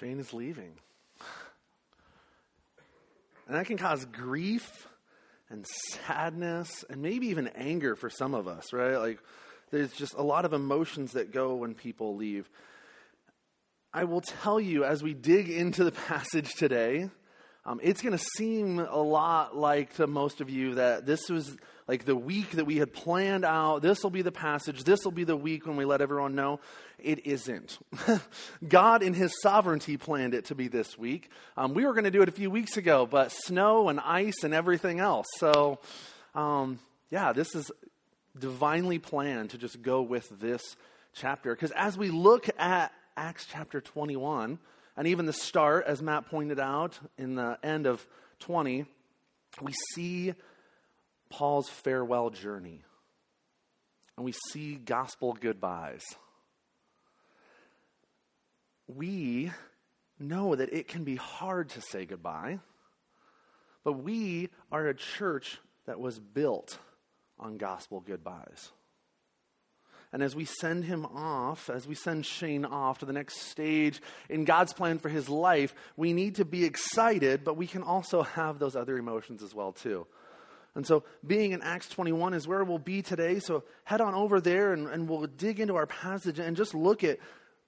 Shane is leaving. And that can cause grief and sadness and maybe even anger for some of us, right? Like there's just a lot of emotions that go when people leave. I will tell you as we dig into the passage today, um, it's going to seem a lot like to most of you that this was like the week that we had planned out. This will be the passage. This will be the week when we let everyone know. It isn't. God, in His sovereignty, planned it to be this week. Um, we were going to do it a few weeks ago, but snow and ice and everything else. So, um, yeah, this is divinely planned to just go with this chapter. Because as we look at Acts chapter 21, and even the start, as Matt pointed out in the end of 20, we see Paul's farewell journey. And we see gospel goodbyes. We know that it can be hard to say goodbye, but we are a church that was built on gospel goodbyes. And as we send him off, as we send Shane off to the next stage in God's plan for his life, we need to be excited, but we can also have those other emotions as well too. And so, being in Acts 21 is where we'll be today. So, head on over there and, and we'll dig into our passage and just look at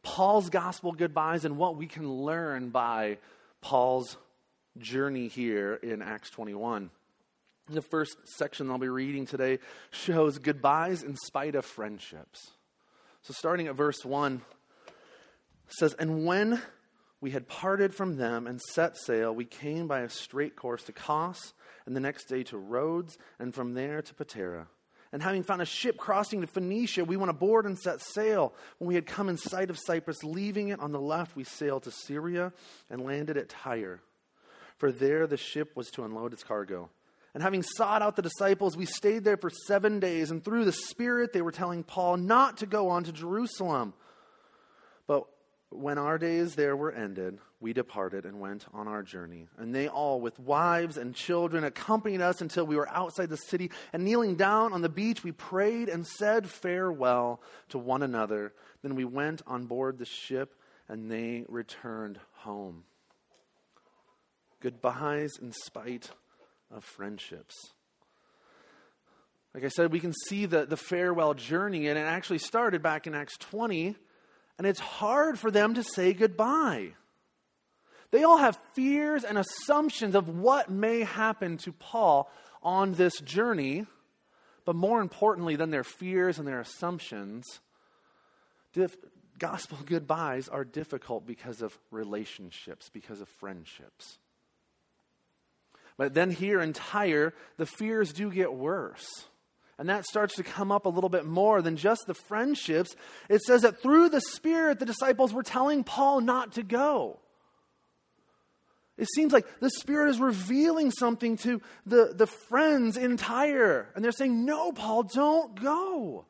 Paul's gospel goodbyes and what we can learn by Paul's journey here in Acts 21. The first section I'll be reading today shows goodbyes in spite of friendships. So, starting at verse 1, says, And when we had parted from them and set sail, we came by a straight course to Kos and the next day to Rhodes, and from there to Patara. And having found a ship crossing to Phoenicia, we went aboard and set sail. When we had come in sight of Cyprus, leaving it on the left, we sailed to Syria and landed at Tyre. For there the ship was to unload its cargo. And having sought out the disciples, we stayed there for seven days. And through the Spirit, they were telling Paul not to go on to Jerusalem. But when our days there were ended, we departed and went on our journey. And they all, with wives and children, accompanied us until we were outside the city. And kneeling down on the beach, we prayed and said farewell to one another. Then we went on board the ship, and they returned home. Goodbyes in spite of friendships. Like I said, we can see the, the farewell journey, and it actually started back in Acts 20 and it's hard for them to say goodbye. They all have fears and assumptions of what may happen to Paul on this journey. But more importantly than their fears and their assumptions, gospel goodbyes are difficult because of relationships, because of friendships. But then here in Tyre, the fears do get worse. And that starts to come up a little bit more than just the friendships. It says that through the Spirit, the disciples were telling Paul not to go. It seems like the Spirit is revealing something to the, the friends in Tyre. And they're saying, No, Paul, don't go.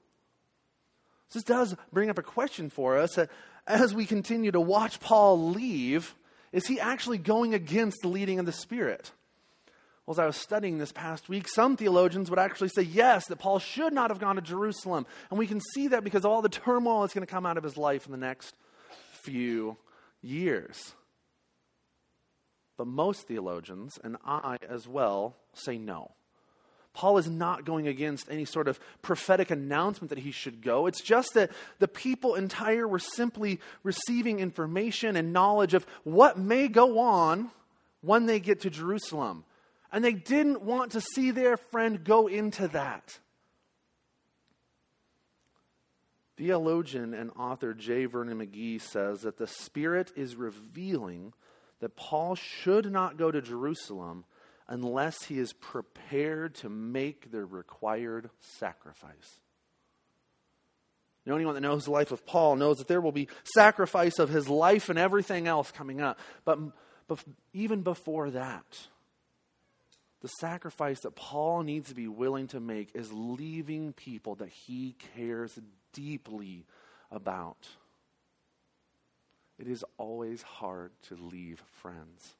This does bring up a question for us as we continue to watch Paul leave. Is he actually going against the leading of the Spirit? Well, as I was studying this past week, some theologians would actually say yes, that Paul should not have gone to Jerusalem. And we can see that because all the turmoil that's going to come out of his life in the next few years. But most theologians, and I as well, say no. Paul is not going against any sort of prophetic announcement that he should go. It's just that the people in Tyre were simply receiving information and knowledge of what may go on when they get to Jerusalem. And they didn't want to see their friend go into that. Theologian and author J. Vernon McGee says that the Spirit is revealing that Paul should not go to Jerusalem unless he is prepared to make the required sacrifice. Know, anyone that knows the life of Paul knows that there will be sacrifice of his life and everything else coming up. But, but even before that, the sacrifice that Paul needs to be willing to make is leaving people that he cares deeply about. It is always hard to leave friends.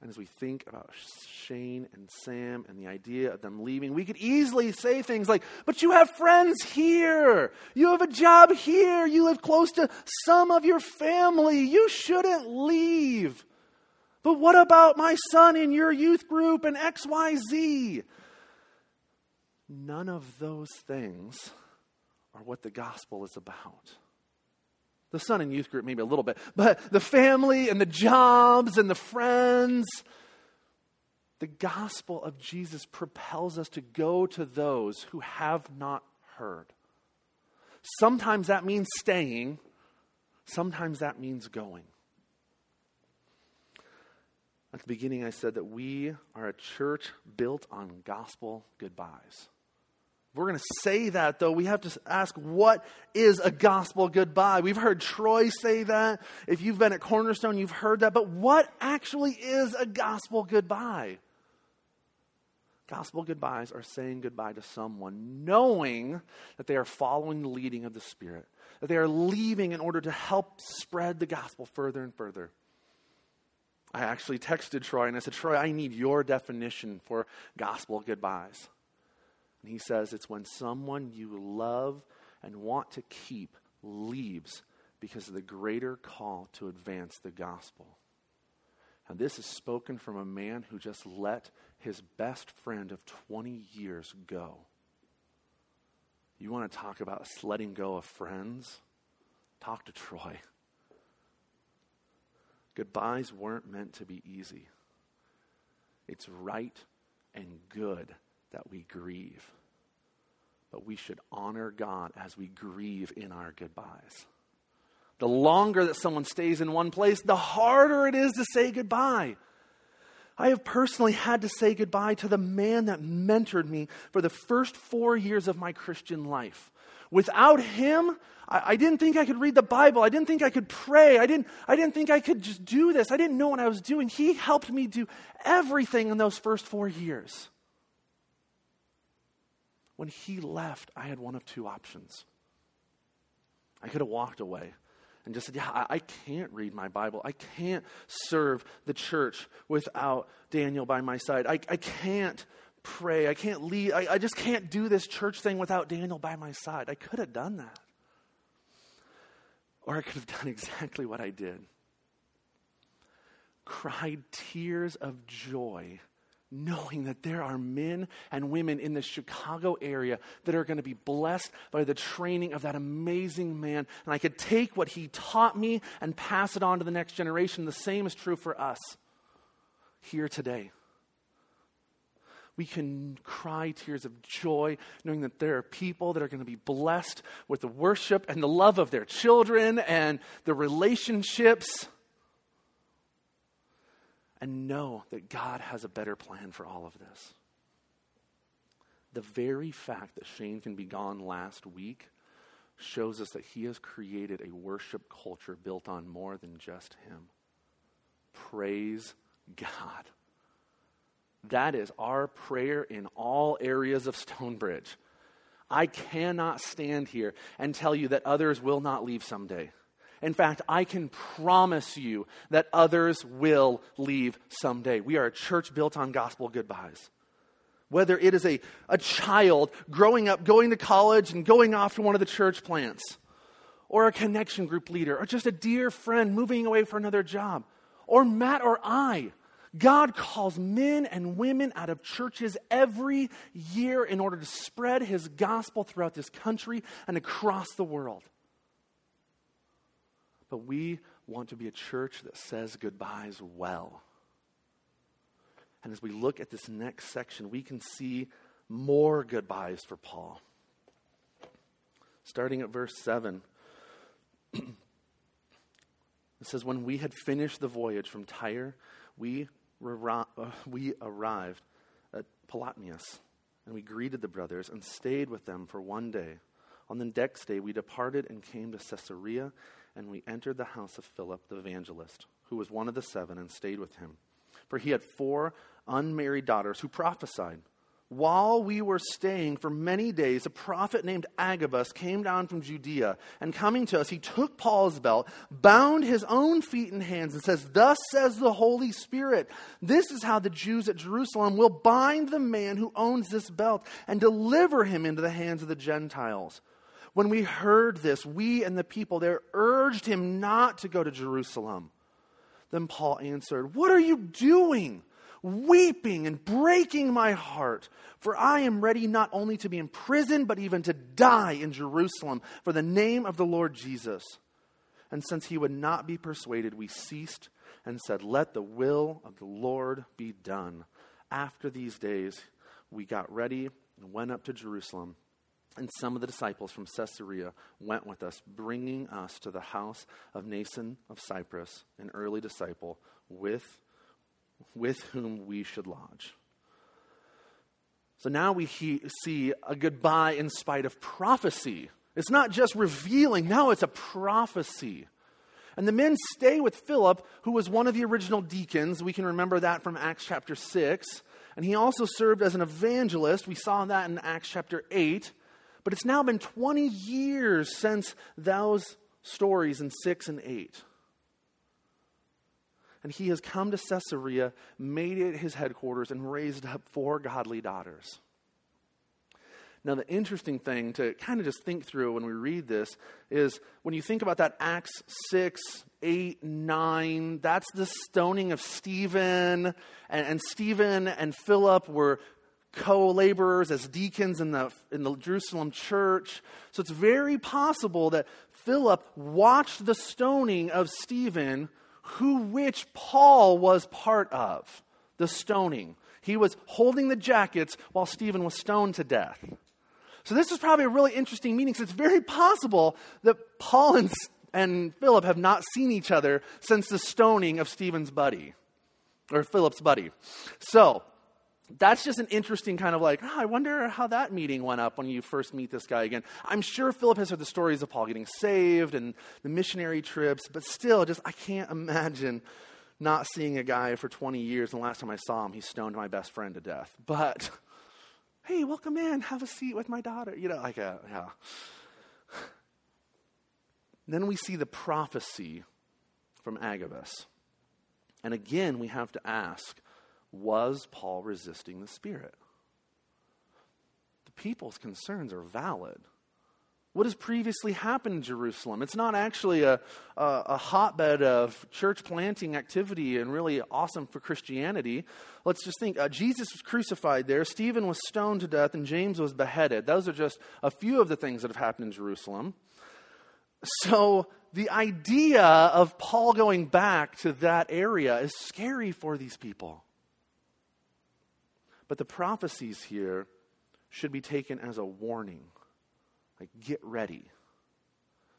And as we think about Shane and Sam and the idea of them leaving, we could easily say things like, But you have friends here. You have a job here. You live close to some of your family. You shouldn't leave. But what about my son in your youth group and XYZ? None of those things are what the gospel is about. The son in youth group, maybe a little bit, but the family and the jobs and the friends. The gospel of Jesus propels us to go to those who have not heard. Sometimes that means staying, sometimes that means going. At the beginning, I said that we are a church built on gospel goodbyes. If we're going to say that, though, we have to ask what is a gospel goodbye? We've heard Troy say that. If you've been at Cornerstone, you've heard that. But what actually is a gospel goodbye? Gospel goodbyes are saying goodbye to someone, knowing that they are following the leading of the Spirit, that they are leaving in order to help spread the gospel further and further. I actually texted Troy and I said, Troy, I need your definition for gospel goodbyes. And he says it's when someone you love and want to keep leaves because of the greater call to advance the gospel. And this is spoken from a man who just let his best friend of 20 years go. You want to talk about letting go of friends? Talk to Troy. Goodbyes weren't meant to be easy. It's right and good that we grieve. But we should honor God as we grieve in our goodbyes. The longer that someone stays in one place, the harder it is to say goodbye. I have personally had to say goodbye to the man that mentored me for the first four years of my Christian life. Without him, I, I, didn't think I could read the Bible. I didn't think I could pray. I didn't, I didn't think I could just do this. I didn't know what I was doing. He helped me do everything in those first four years. When he left, I had one of two options. I could have walked away and just said, Yeah, I, can't read my Bible. I can't serve the church without Daniel by my side. I, I can't pray. I can't lead. I, I just can't do this church thing without Daniel by my side. I could have done that. Or I could have done exactly what I did cried tears of joy knowing that there are men and women in the Chicago area that are going to be blessed by the training of that amazing man. And I could take what he taught me and pass it on to the next generation. The same is true for us here today. We can cry tears of joy knowing that there are people that are going to be blessed with the worship and the love of their children and the relationships and know that God has a better plan for all of this. The very fact that Shane can be gone last week shows us that he has created a worship culture built on more than just him. Praise God. That is our prayer in all areas of Stonebridge. I cannot stand here and tell you that others will not leave someday. In fact, I can promise you that others will leave someday. We are a church built on gospel goodbyes. Whether it is a, a child growing up, going to college, and going off to one of the church plants, or a connection group leader, or just a dear friend moving away for another job, or Matt or I. God calls men and women out of churches every year in order to spread his gospel throughout this country and across the world. But we want to be a church that says goodbyes well. And as we look at this next section, we can see more goodbyes for Paul. Starting at verse 7, it says, When we had finished the voyage from Tyre, we, Uh, we arrived at Ptolemais, and we greeted the brothers and stayed with them for one day. On the next day, we departed and came to Caesarea and we entered the house of Philip the evangelist, who was one of the seven, and stayed with him. For he had four unmarried daughters who prophesied. While we were staying for many days, a prophet named Agabus came down from Judea, and coming to us, he took Paul's belt, bound his own feet and hands, and says, Thus says the Holy Spirit, this is how the Jews at Jerusalem will bind the man who owns this belt and deliver him into the hands of the Gentiles. When we heard this, we and the people there urged him not to go to Jerusalem. Then Paul answered, What are you doing? Weeping and breaking my heart. For I am ready not only to be imprisoned, but even to die in Jerusalem for the name of the Lord Jesus. And since he would not be persuaded, we ceased and said, Let the will of the Lord be done. After these days, we got ready and went up to Jerusalem. And some of the disciples from Caesarea went with us, bringing us to the house of Mnason of Cyprus, an early disciple, with with whom we should lodge. So now we he- see a goodbye in spite of prophecy. It's not just revealing, now it's a prophecy. And the men stay with Philip, who was one of the original deacons. We can remember that from Acts chapter 6. And he also served as an evangelist. We saw that in Acts chapter 8. But it's now been 20 years since those stories in 6 and 8 and he has come to Caesarea, made it his headquarters, and raised up four godly daughters. Now, the interesting thing to kind of just think through when we read this is when you think about that Acts 6, 8, 9, that's the stoning of Stephen. And, and Stephen and Philip were co laborers as deacons in the, in the Jerusalem church. So it's very possible that Philip watched the stoning of Stephen who which Paul was part of the stoning. He was holding the jackets while Stephen was stoned to death. So, this is probably a really interesting meeting because it's very possible that Paul and, and Philip have not seen each other since the stoning of Stephen's buddy, or Philip's buddy. So, that's just an interesting kind of like, oh, I wonder how that meeting went up when you first meet this guy again. I'm sure Philip has heard the stories of Paul getting saved and the missionary trips, but still, just I can't imagine not seeing a guy for 20 years. And the last time I saw him, he stoned my best friend to death. But hey, welcome in, have a seat with my daughter. You know, like, a, uh, yeah. Then we see the prophecy from Agabus. And again, we have to ask was Paul resisting the Spirit? The people's concerns are valid. What has previously happened in Jerusalem? It's not actually a, a, a, hotbed of church planting activity and really awesome for Christianity. Let's just think uh, Jesus was crucified there, Stephen was stoned to death, and James was beheaded. Those are just a few of the things that have happened in Jerusalem. So the idea of Paul going back to that area is scary for these people. But the prophecies here should be taken as a warning. Like, get ready.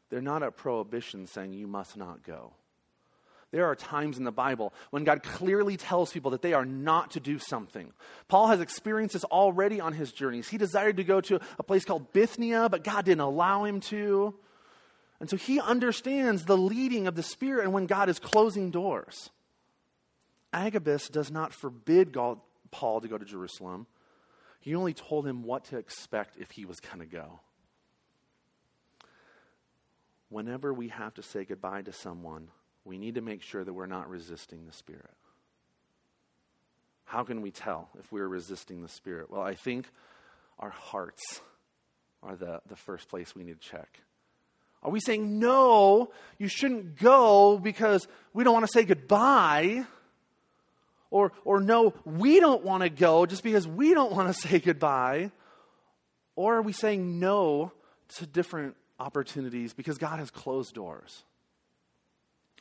They're not a prohibition saying you must not go. There are times in the Bible when God clearly tells people that they are not to do something. Paul has experienced this already on his journeys. He desired to go to a place called Bithynia, but God didn't allow him to. And so he understands the leading of the Spirit and when God is closing doors. Agabus does not forbid God, Paul to go to Jerusalem. He only told him what to expect if he was going to go. Whenever we have to say goodbye to someone, we need to make sure that we're not resisting the Spirit. How can we tell if we're resisting the Spirit? Well, I think our hearts are the, the first place we need to check. Are we saying, no, you shouldn't go because we don't want to say goodbye? Or, or no, we don't want to go just because we don't want to say goodbye? Or are we saying no to different opportunities because God has closed doors?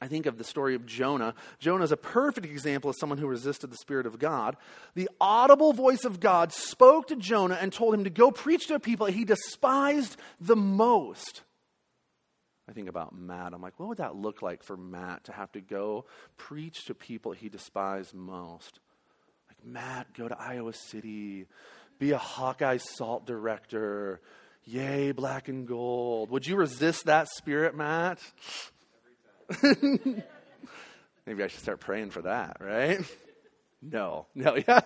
I think of the story of Jonah. Jonah is a perfect example of someone who resisted the Spirit of God. The audible voice of God spoke to Jonah and told him to go preach to a people he despised the most. I think about Matt. I'm like, what would that look like for Matt to have to go preach to people he despised most? Like, Matt, go to Iowa City, be a Hawkeye salt director. Yay, black and gold. Would you resist that spirit, Matt? Maybe I should start praying for that, right? No, no, yeah.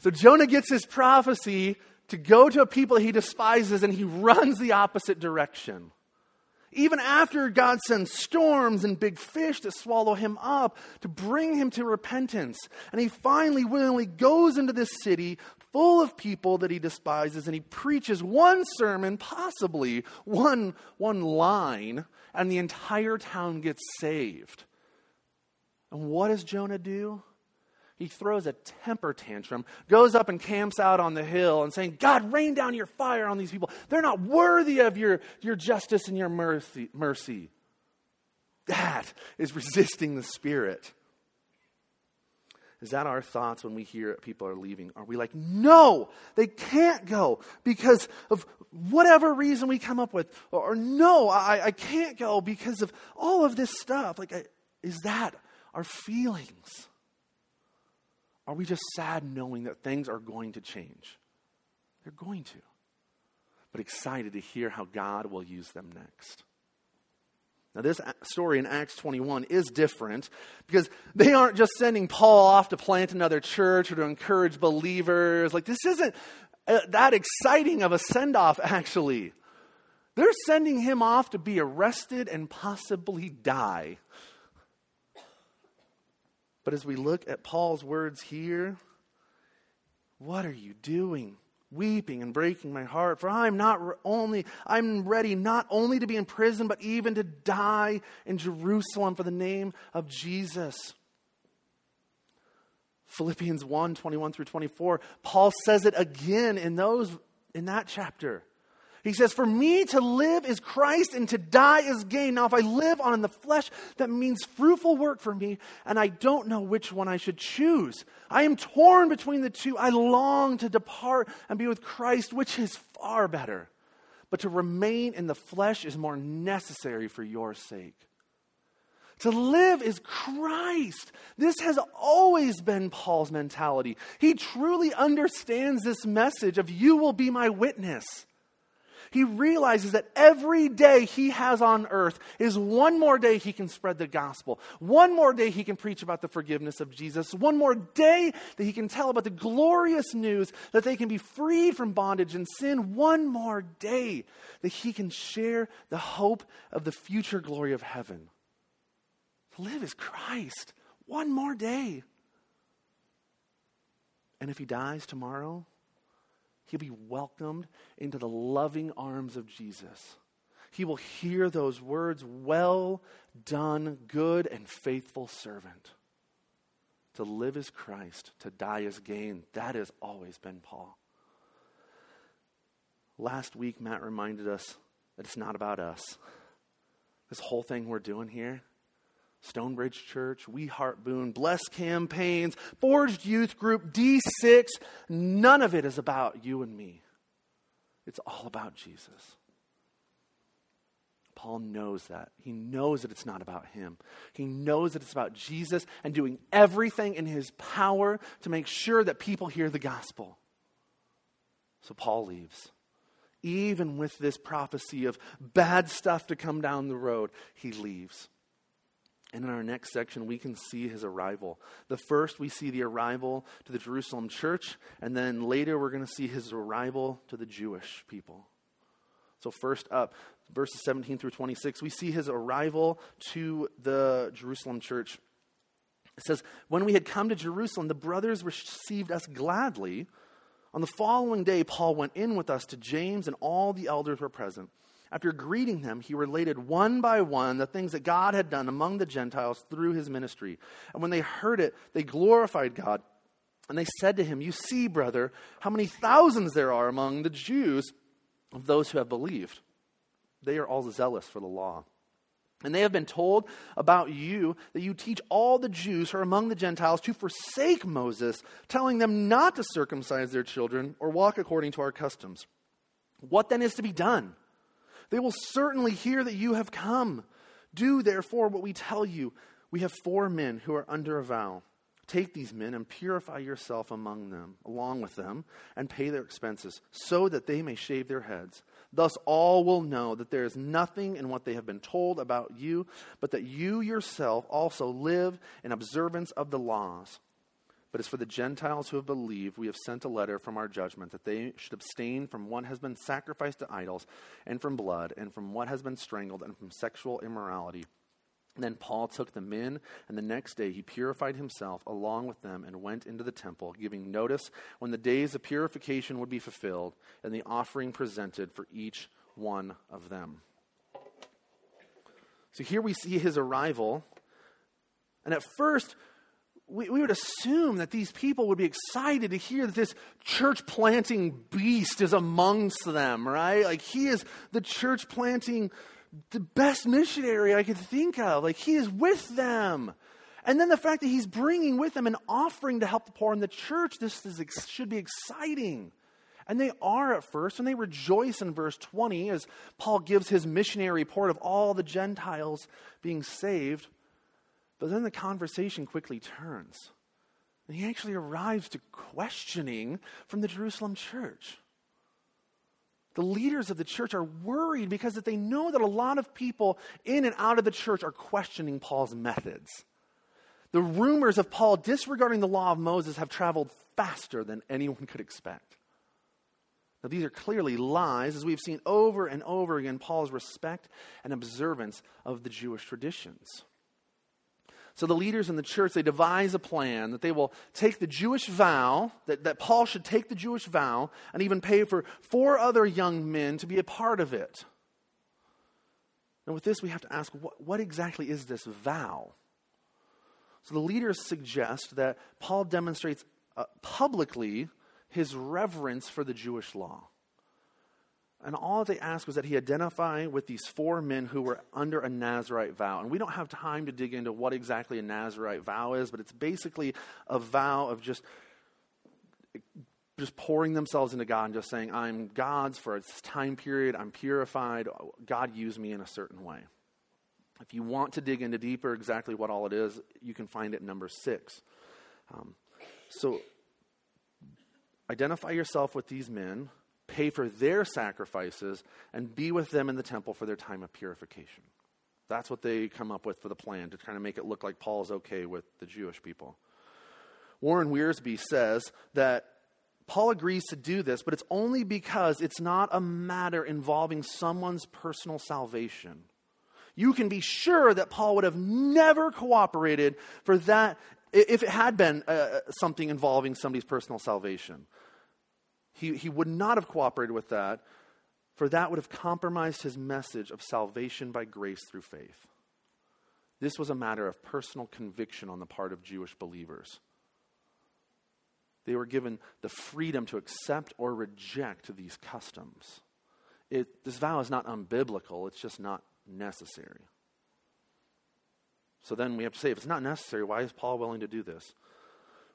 So Jonah gets his prophecy to go to a people he despises and he runs the opposite direction. Even after God sends storms and big fish to swallow him up, to bring him to repentance. And he finally willingly goes into this city full of people that he despises and he preaches one sermon, possibly one, one line, and the entire town gets saved. And what does Jonah do? He throws a temper tantrum, goes up and camps out on the hill and saying, God, rain down your fire on these people. They're not worthy of your, your justice and your mercy, mercy. That is resisting the Spirit. Is that our thoughts when we hear people are leaving? Are we like, no, they can't go because of whatever reason we come up with? Or, or no, I, I can't go because of all of this stuff. Like, I, is that our feelings? Are we just sad knowing that things are going to change? They're going to. But excited to hear how God will use them next. Now, this story in Acts 21 is different because they aren't just sending Paul off to plant another church or to encourage believers. Like, this isn't uh, that exciting of a send off, actually. They're sending him off to be arrested and possibly die. But as we look at Paul's words here, what are you doing? Weeping and breaking my heart, for I'm not only, I'm ready not only to be in prison, but even to die in Jerusalem for the name of Jesus. Philippians 1 21 through 24, Paul says it again in, those, in that chapter. He says, For me to live is Christ and to die is gain. Now, if I live on in the flesh, that means fruitful work for me, and I don't know which one I should choose. I am torn between the two. I long to depart and be with Christ, which is far better. But to remain in the flesh is more necessary for your sake. To live is Christ. This has always been Paul's mentality. He truly understands this message of you will be my witness. He realizes that every day he has on earth is one more day he can spread the gospel. One more day he can preach about the forgiveness of Jesus. One more day that he can tell about the glorious news that they can be freed from bondage and sin. One more day that he can share the hope of the future glory of heaven. To live is Christ. One more day. And if he dies tomorrow, he'll be welcomed into the loving arms of Jesus. He will hear those words, Well done, good and faithful servant. To live as Christ, to die as gain. That has always been Paul. Last week, Matt reminded us that it's not about us. This whole thing we're doing here, Stonebridge Church, We Heart Boone, Bless Campaigns, Forged Youth Group, D6. None of it is about you and me. It's all about Jesus. Paul knows that. He knows that it's not about him. He knows that it's about Jesus and doing everything in his power to make sure that people hear the gospel. So Paul leaves. Even with this prophecy of bad stuff to come down the road, he leaves. And in our next section, we can see his arrival. The first, we see the arrival to the Jerusalem church, and then later, we're going to see his arrival to the Jewish people. So, first up, verses 17 through 26, we see his arrival to the Jerusalem church. It says, When we had come to Jerusalem, the brothers received us gladly. On the following day, Paul went in with us to James, and all the elders were present. After greeting them, he related one by one the things that God had done among the Gentiles through his ministry. And when they heard it, they glorified God. And they said to him, You see, brother, how many thousands there are among the Jews of those who have believed. They are all zealous for the law. And they have been told about you that you teach all the Jews who are among the Gentiles to forsake Moses, telling them not to circumcise their children or walk according to our customs. What then is to be done? They will certainly hear that you have come. Do therefore what we tell you. We have four men who are under a vow. Take these men and purify yourself among them, along with them, and pay their expenses, so that they may shave their heads. Thus all will know that there is nothing in what they have been told about you, but that you yourself also live in observance of the laws. But as for the Gentiles who have believed, we have sent a letter from our judgment that they should abstain from what has been sacrificed to idols, and from blood, and from what has been strangled, and from sexual immorality. Then Paul took them in, and the next day he purified himself along with them and went into the temple, giving notice when the days of purification would be fulfilled, and the offering presented for each one of them. So here we see his arrival. And at first, we, we would assume that these people would be excited to hear that this church planting beast is amongst them, right? Like he is the church planting, the best missionary I could think of. Like he is with them. And then the fact that he's bringing with him an offering to help the poor in the church, this is, should be exciting. And they are at first, and they rejoice in verse 20 as Paul gives his missionary report of all the Gentiles being saved. But then the conversation quickly turns. And he actually arrives to questioning from the Jerusalem church. The leaders of the church are worried because they know that a lot of people in and out of the church are questioning Paul's methods. The rumors of Paul disregarding the law of Moses have traveled faster than anyone could expect. Now, these are clearly lies, as we've seen over and over again Paul's respect and observance of the Jewish traditions. So the leaders in the church, they devise a plan that they will take the Jewish vow, that, that Paul should take the Jewish vow and even pay for four other young men to be a part of it. And with this, we have to ask what, what exactly is this vow? So the leaders suggest that Paul demonstrates uh, publicly his reverence for the Jewish law. And all they asked was that he identify with these four men who were under a Nazarite vow. And we don't have time to dig into what exactly a Nazarite vow is, but it's basically a vow of just just pouring themselves into God and just saying, I'm God's for this time period, I'm purified, God used me in a certain way. If you want to dig into deeper exactly what all it is, you can find it in number six. Um, so identify yourself with these men pay for their sacrifices, and be with them in the temple for their time of purification. That's what they come up with for the plan to kind of make it look like Paul is okay with the Jewish people. Warren Wiersbe says that Paul agrees to do this, but it's only because it's not a matter involving someone's personal salvation. You can be sure that Paul would have never cooperated for that if it had been uh, something involving somebody's personal salvation. He, he would not have cooperated with that, for that would have compromised his message of salvation by grace through faith. This was a matter of personal conviction on the part of Jewish believers. They were given the freedom to accept or reject these customs. It, this vow is not unbiblical, it's just not necessary. So then we have to say, if it's not necessary, why is Paul willing to do this?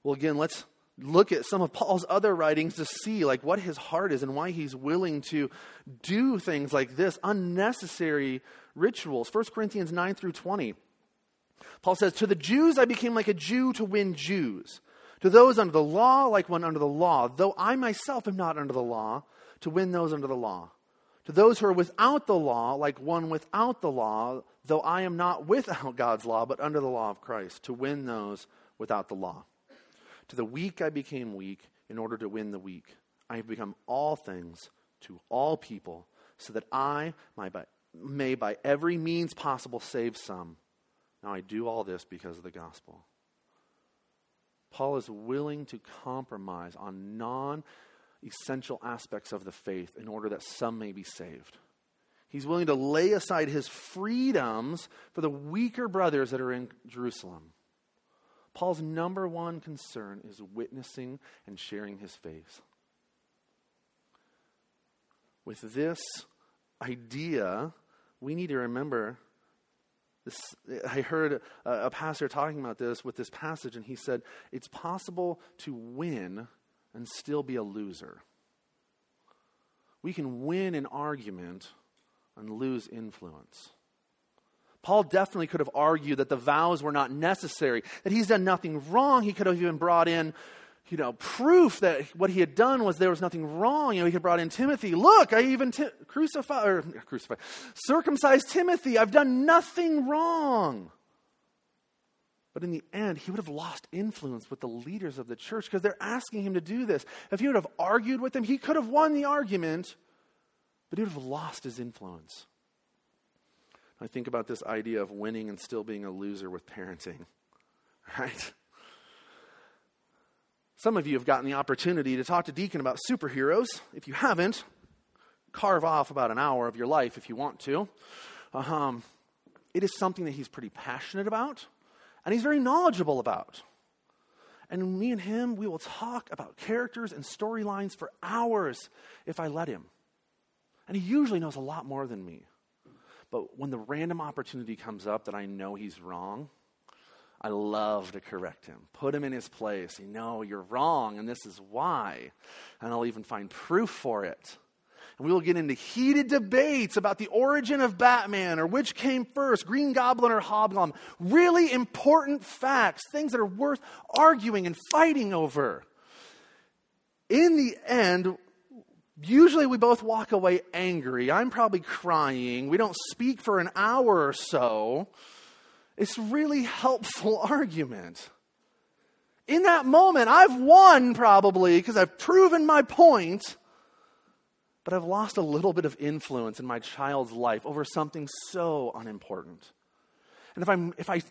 Well, again, let's look at some of Paul's other writings to see like what his heart is and why he's willing to do things like this unnecessary rituals. 1 Corinthians 9 through 20 Paul says to the Jews I became like a Jew to win Jews. To those under the law like one under the law. Though I myself am not under the law to win those under the law. To those who are without the law like one without the law. Though I am not without God's law but under the law of Christ to win those without the law to the weak I became weak in order to win the weak. I have become all things to all people so that I may by every means possible save some. Now I do all this because of the gospel. Paul is willing to compromise on non essential aspects of the faith in order that some may be saved. He's willing to lay aside his freedoms for the weaker brothers that are in Jerusalem. Paul's number one concern is witnessing and sharing his faith. With this idea, we need to remember this. I heard a, a pastor talking about this with this passage, and he said, It's possible to win and still be a loser. We can win an argument and lose influence. Paul definitely could have argued that the vows were not necessary, that he's done nothing wrong. He could have even brought in, you know, proof that what he had done was there was nothing wrong. You know, he could have brought in Timothy. Look, I even t- crucified or crucified, circumcised Timothy. I've done nothing wrong. But in the end, he would have lost influence with the leaders of the church because they're asking him to do this. If he would have argued with them, he could have won the argument, but he would have lost his influence. I think about this idea of winning and still being a loser with parenting, right? Some of you have gotten the opportunity to talk to Deacon about superheroes. If you haven't, carve off about an hour of your life if you want to. Um, it is something that he's pretty passionate about and he's very knowledgeable about. And me and him, we will talk about characters and storylines for hours if I let him. And he usually knows a lot more than me. But when the random opportunity comes up that I know he's wrong, I love to correct him, put him in his place. You know, you're wrong, and this is why. And I'll even find proof for it. And we will get into heated debates about the origin of Batman or which came first, Green Goblin or Hobgoblin. Really important facts, things that are worth arguing and fighting over. In the end, usually we both walk away angry. I'm probably crying. We don't speak for an hour or so. It's really helpful argument. In that moment, I've won probably because I've proven my point but I've lost a little bit of influence in my child's life over something so unimportant. And if, I'm, if, I,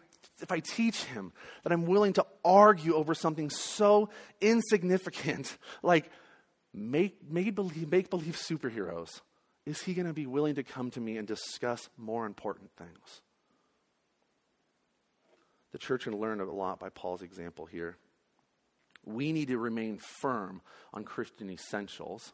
if I teach him that I'm willing to argue over something so insignificant, like make, make, believe, make believe superheroes, is he going to be willing to come to me and discuss more important things? The church can learn a lot by Paul's example here. We need to remain firm on Christian essentials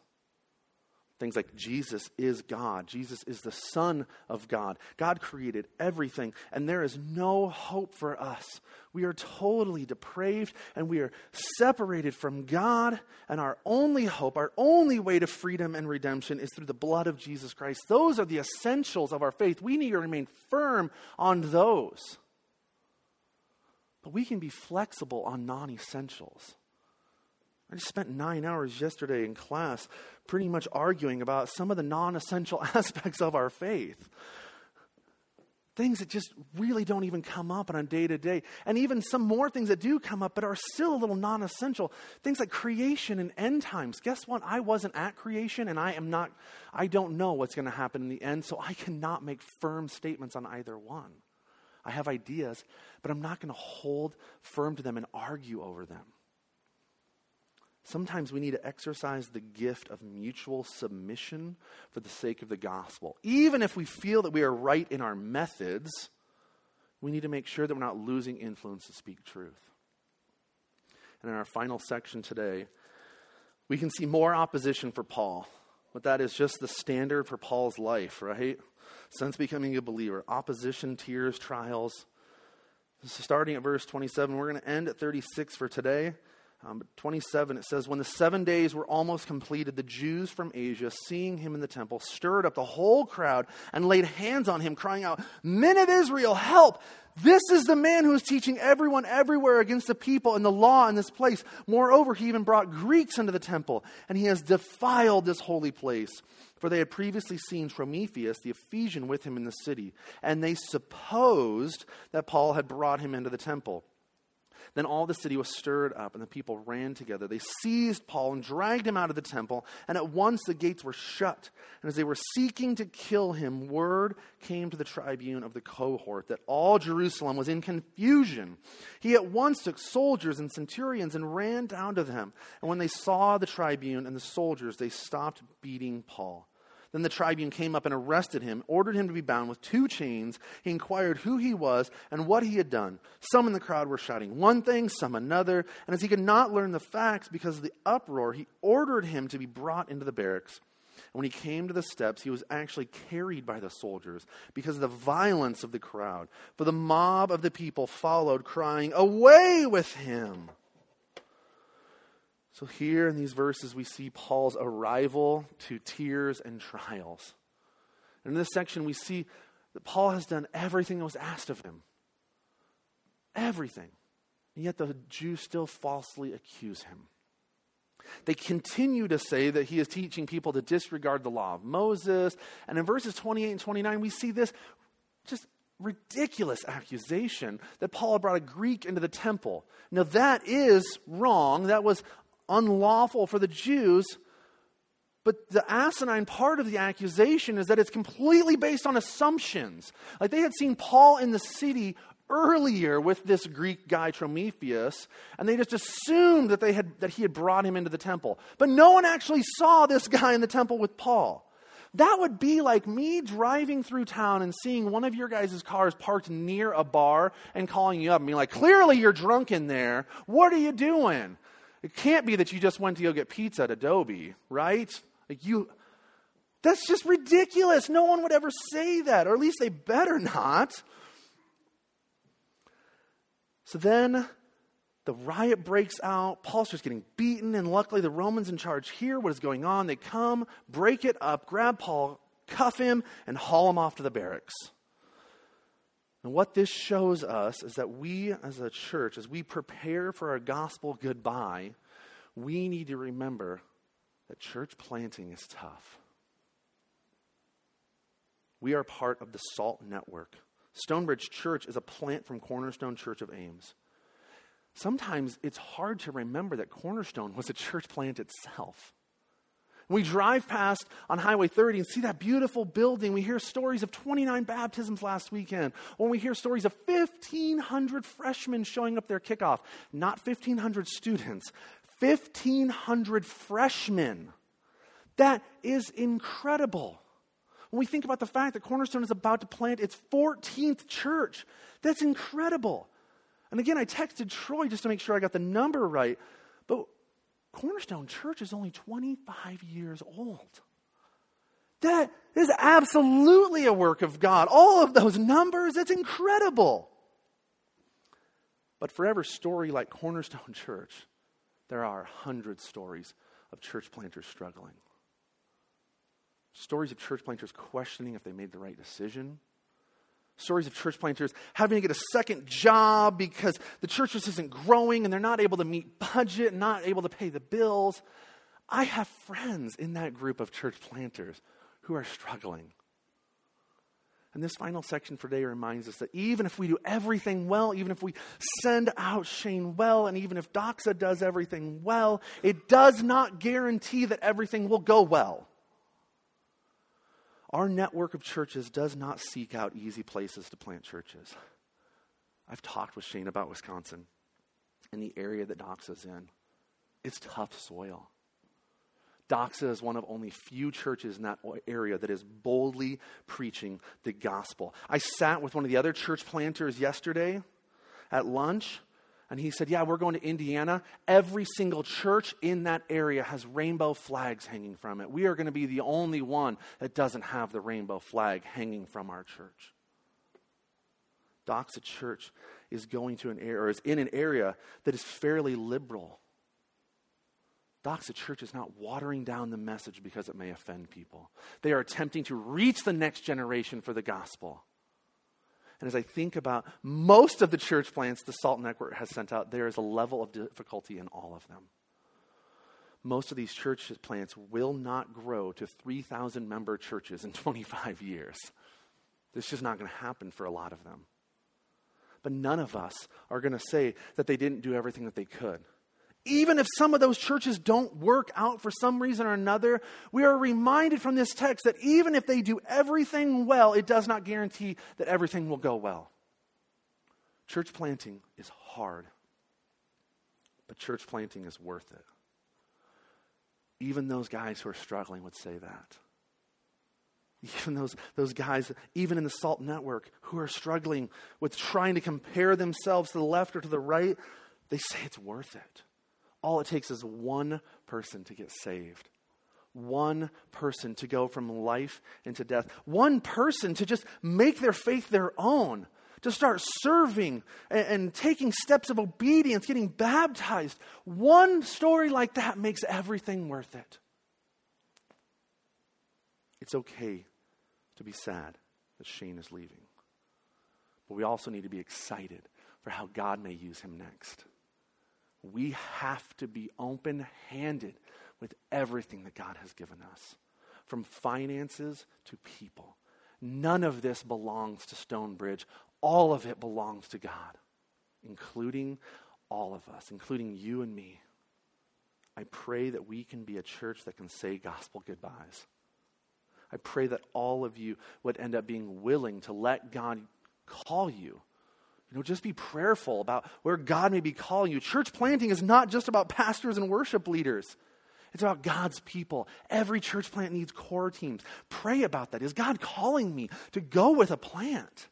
Things like Jesus is God. Jesus is the Son of God. God created everything, and there is no hope for us. We are totally depraved, and we are separated from God, and our only hope, our only way to freedom and redemption is through the blood of Jesus Christ. Those are the essentials of our faith. We need to remain firm on those. But we can be flexible on non essentials. I just spent nine hours yesterday in class pretty much arguing about some of the non essential aspects of our faith. Things that just really don't even come up on a day to day. And even some more things that do come up but are still a little non essential. Things like creation and end times. Guess what? I wasn't at creation and I am not, I don't know what's going to happen in the end, so I cannot make firm statements on either one. I have ideas, but I'm not going to hold firm to them and argue over them. Sometimes we need to exercise the gift of mutual submission for the sake of the gospel. Even if we feel that we are right in our methods, we need to make sure that we're not losing influence to speak truth. And in our final section today, we can see more opposition for Paul. But that is just the standard for Paul's life, right? Since becoming a believer opposition, tears, trials. Starting at verse 27, we're going to end at 36 for today. Um, 27, it says, When the seven days were almost completed, the Jews from Asia, seeing him in the temple, stirred up the whole crowd and laid hands on him, crying out, Men of Israel, help! This is the man who is teaching everyone everywhere against the people and the law in this place. Moreover, he even brought Greeks into the temple, and he has defiled this holy place. For they had previously seen Trophimus, the Ephesian, with him in the city, and they supposed that Paul had brought him into the temple. Then all the city was stirred up, and the people ran together. They seized Paul and dragged him out of the temple, and at once the gates were shut. And as they were seeking to kill him, word came to the tribune of the cohort that all Jerusalem was in confusion. He at once took soldiers and centurions and ran down to them. And when they saw the tribune and the soldiers, they stopped beating Paul. Then the tribune came up and arrested him, ordered him to be bound with two chains. He inquired who he was and what he had done. Some in the crowd were shouting one thing, some another. And as he could not learn the facts because of the uproar, he ordered him to be brought into the barracks. And when he came to the steps, he was actually carried by the soldiers because of the violence of the crowd. For the mob of the people followed, crying, Away with him! So, here in these verses, we see Paul's arrival to tears and trials. And in this section, we see that Paul has done everything that was asked of him. Everything. And yet the Jews still falsely accuse him. They continue to say that he is teaching people to disregard the law of Moses. And in verses 28 and 29, we see this just ridiculous accusation that Paul brought a Greek into the temple. Now, that is wrong. That was unlawful for the Jews. But the asinine part of the accusation is that it's completely based on assumptions. Like they had seen Paul in the city earlier with this Greek guy Trophimus, and they just assumed that, they had, that he had brought him into the temple. But no one actually saw this guy in the temple with Paul. That would be like me driving through town and seeing one of your guys' cars parked near a bar and calling you up and being like, clearly you're drunk in there. What are you doing? It can't be that you just went to go get pizza at Adobe, right? Like you, that's just ridiculous. No one would ever say that, or at least they better not. So then the riot breaks out. Paul starts getting beaten, and luckily the Romans in charge hear what is going on. They come, break it up, grab Paul, cuff him, and haul him off to the barracks. And what this shows us is that we as a church, as we prepare for our gospel goodbye, we need to remember that church planting is tough. We are part of the SALT network. Stonebridge Church is a plant from Cornerstone Church of Ames. Sometimes it's hard to remember that Cornerstone was a church plant itself. We drive past on Highway 30 and see that beautiful building. We hear stories of 29 baptisms last weekend. Or we hear stories of 1,500 freshmen showing up their kickoff. Not 1,500 students, 1,500 freshmen. That is incredible. When we think about the fact that Cornerstone is about to plant its 14th church, that's incredible. And again, I texted Troy just to make sure I got the number right. Cornerstone Church is only 25 years old. That is absolutely a work of God. All of those numbers, it's incredible. But for every story like Cornerstone Church, there are hundred stories of church planters struggling. Stories of church planters questioning if they made the right decision. Stories of church planters having to get a second job because the church just isn't growing and they're not able to meet budget, not able to pay the bills. I have friends in that group of church planters who are struggling. And this final section for today reminds us that even if we do everything well, even if we send out Shane well, and even if Doxa does everything well, it does not guarantee that everything will go well. Our network of churches does not seek out easy places to plant churches. I've talked with Shane about Wisconsin and the area that Doxa's in. It's tough soil. Doxa is one of only few churches in that area that is boldly preaching the gospel. I sat with one of the other church planters yesterday at lunch, and he said, Yeah, we're going to Indiana. Every single church in that area has rainbow flags hanging from it. We are going to be the only one that doesn't have the rainbow flag hanging from our church. Doxa Church is going to an area, or is in an area that is fairly liberal. Doxa Church is not watering down the message because it may offend people. They are attempting to reach the next generation for the gospel. And as I think about most of the church plants the Salt Network has sent out, there is a level of difficulty in all of them. Most of these church plants will not grow to 3,000 member churches in 25 years. This is just not going to happen for a lot of them. But none of us are going to say that they didn't do everything that they could even if some of those churches don't work out for some reason or another, we are reminded from this text that even if they do everything well, it does not guarantee that everything will go well. Church planting is hard, but church planting is worth it. Even those guys who are struggling would say that. Even those, those guys, even in the SALT network, who are struggling with trying to compare themselves to the left or to the right, they say it's worth it. All it takes is one person to get saved. One person to go from life into death. One person to just make their faith their own, to start serving and, and taking steps of obedience, getting baptized. One story like that makes everything worth it. It's okay to be sad that Shane is leaving. But we also need to be excited for how God may use him next. We have to be open handed with everything that God has given us, from finances to people. None of this belongs to Stonebridge. All of it belongs to God, including all of us, including you and me. I pray that we can be a church that can say gospel goodbyes. I pray that all of you would end up being willing to let God call you. You know, just be prayerful about where God may be calling you. Church planting is not just about pastors and worship leaders. It's about God's people. Every church plant needs core teams. Pray about that. Is God calling me to go with a plant?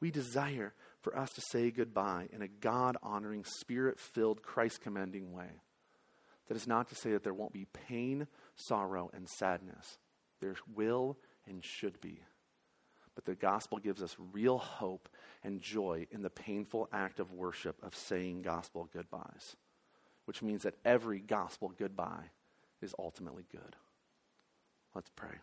We desire for us to say goodbye in a God honoring, spirit filled, Christ commending way. That is not to say that there won't be pain, sorrow, and sadness. There will and should be. But the gospel gives us real hope and joy in the painful act of worship of saying gospel goodbyes, which means that every gospel goodbye is ultimately good. Let's pray.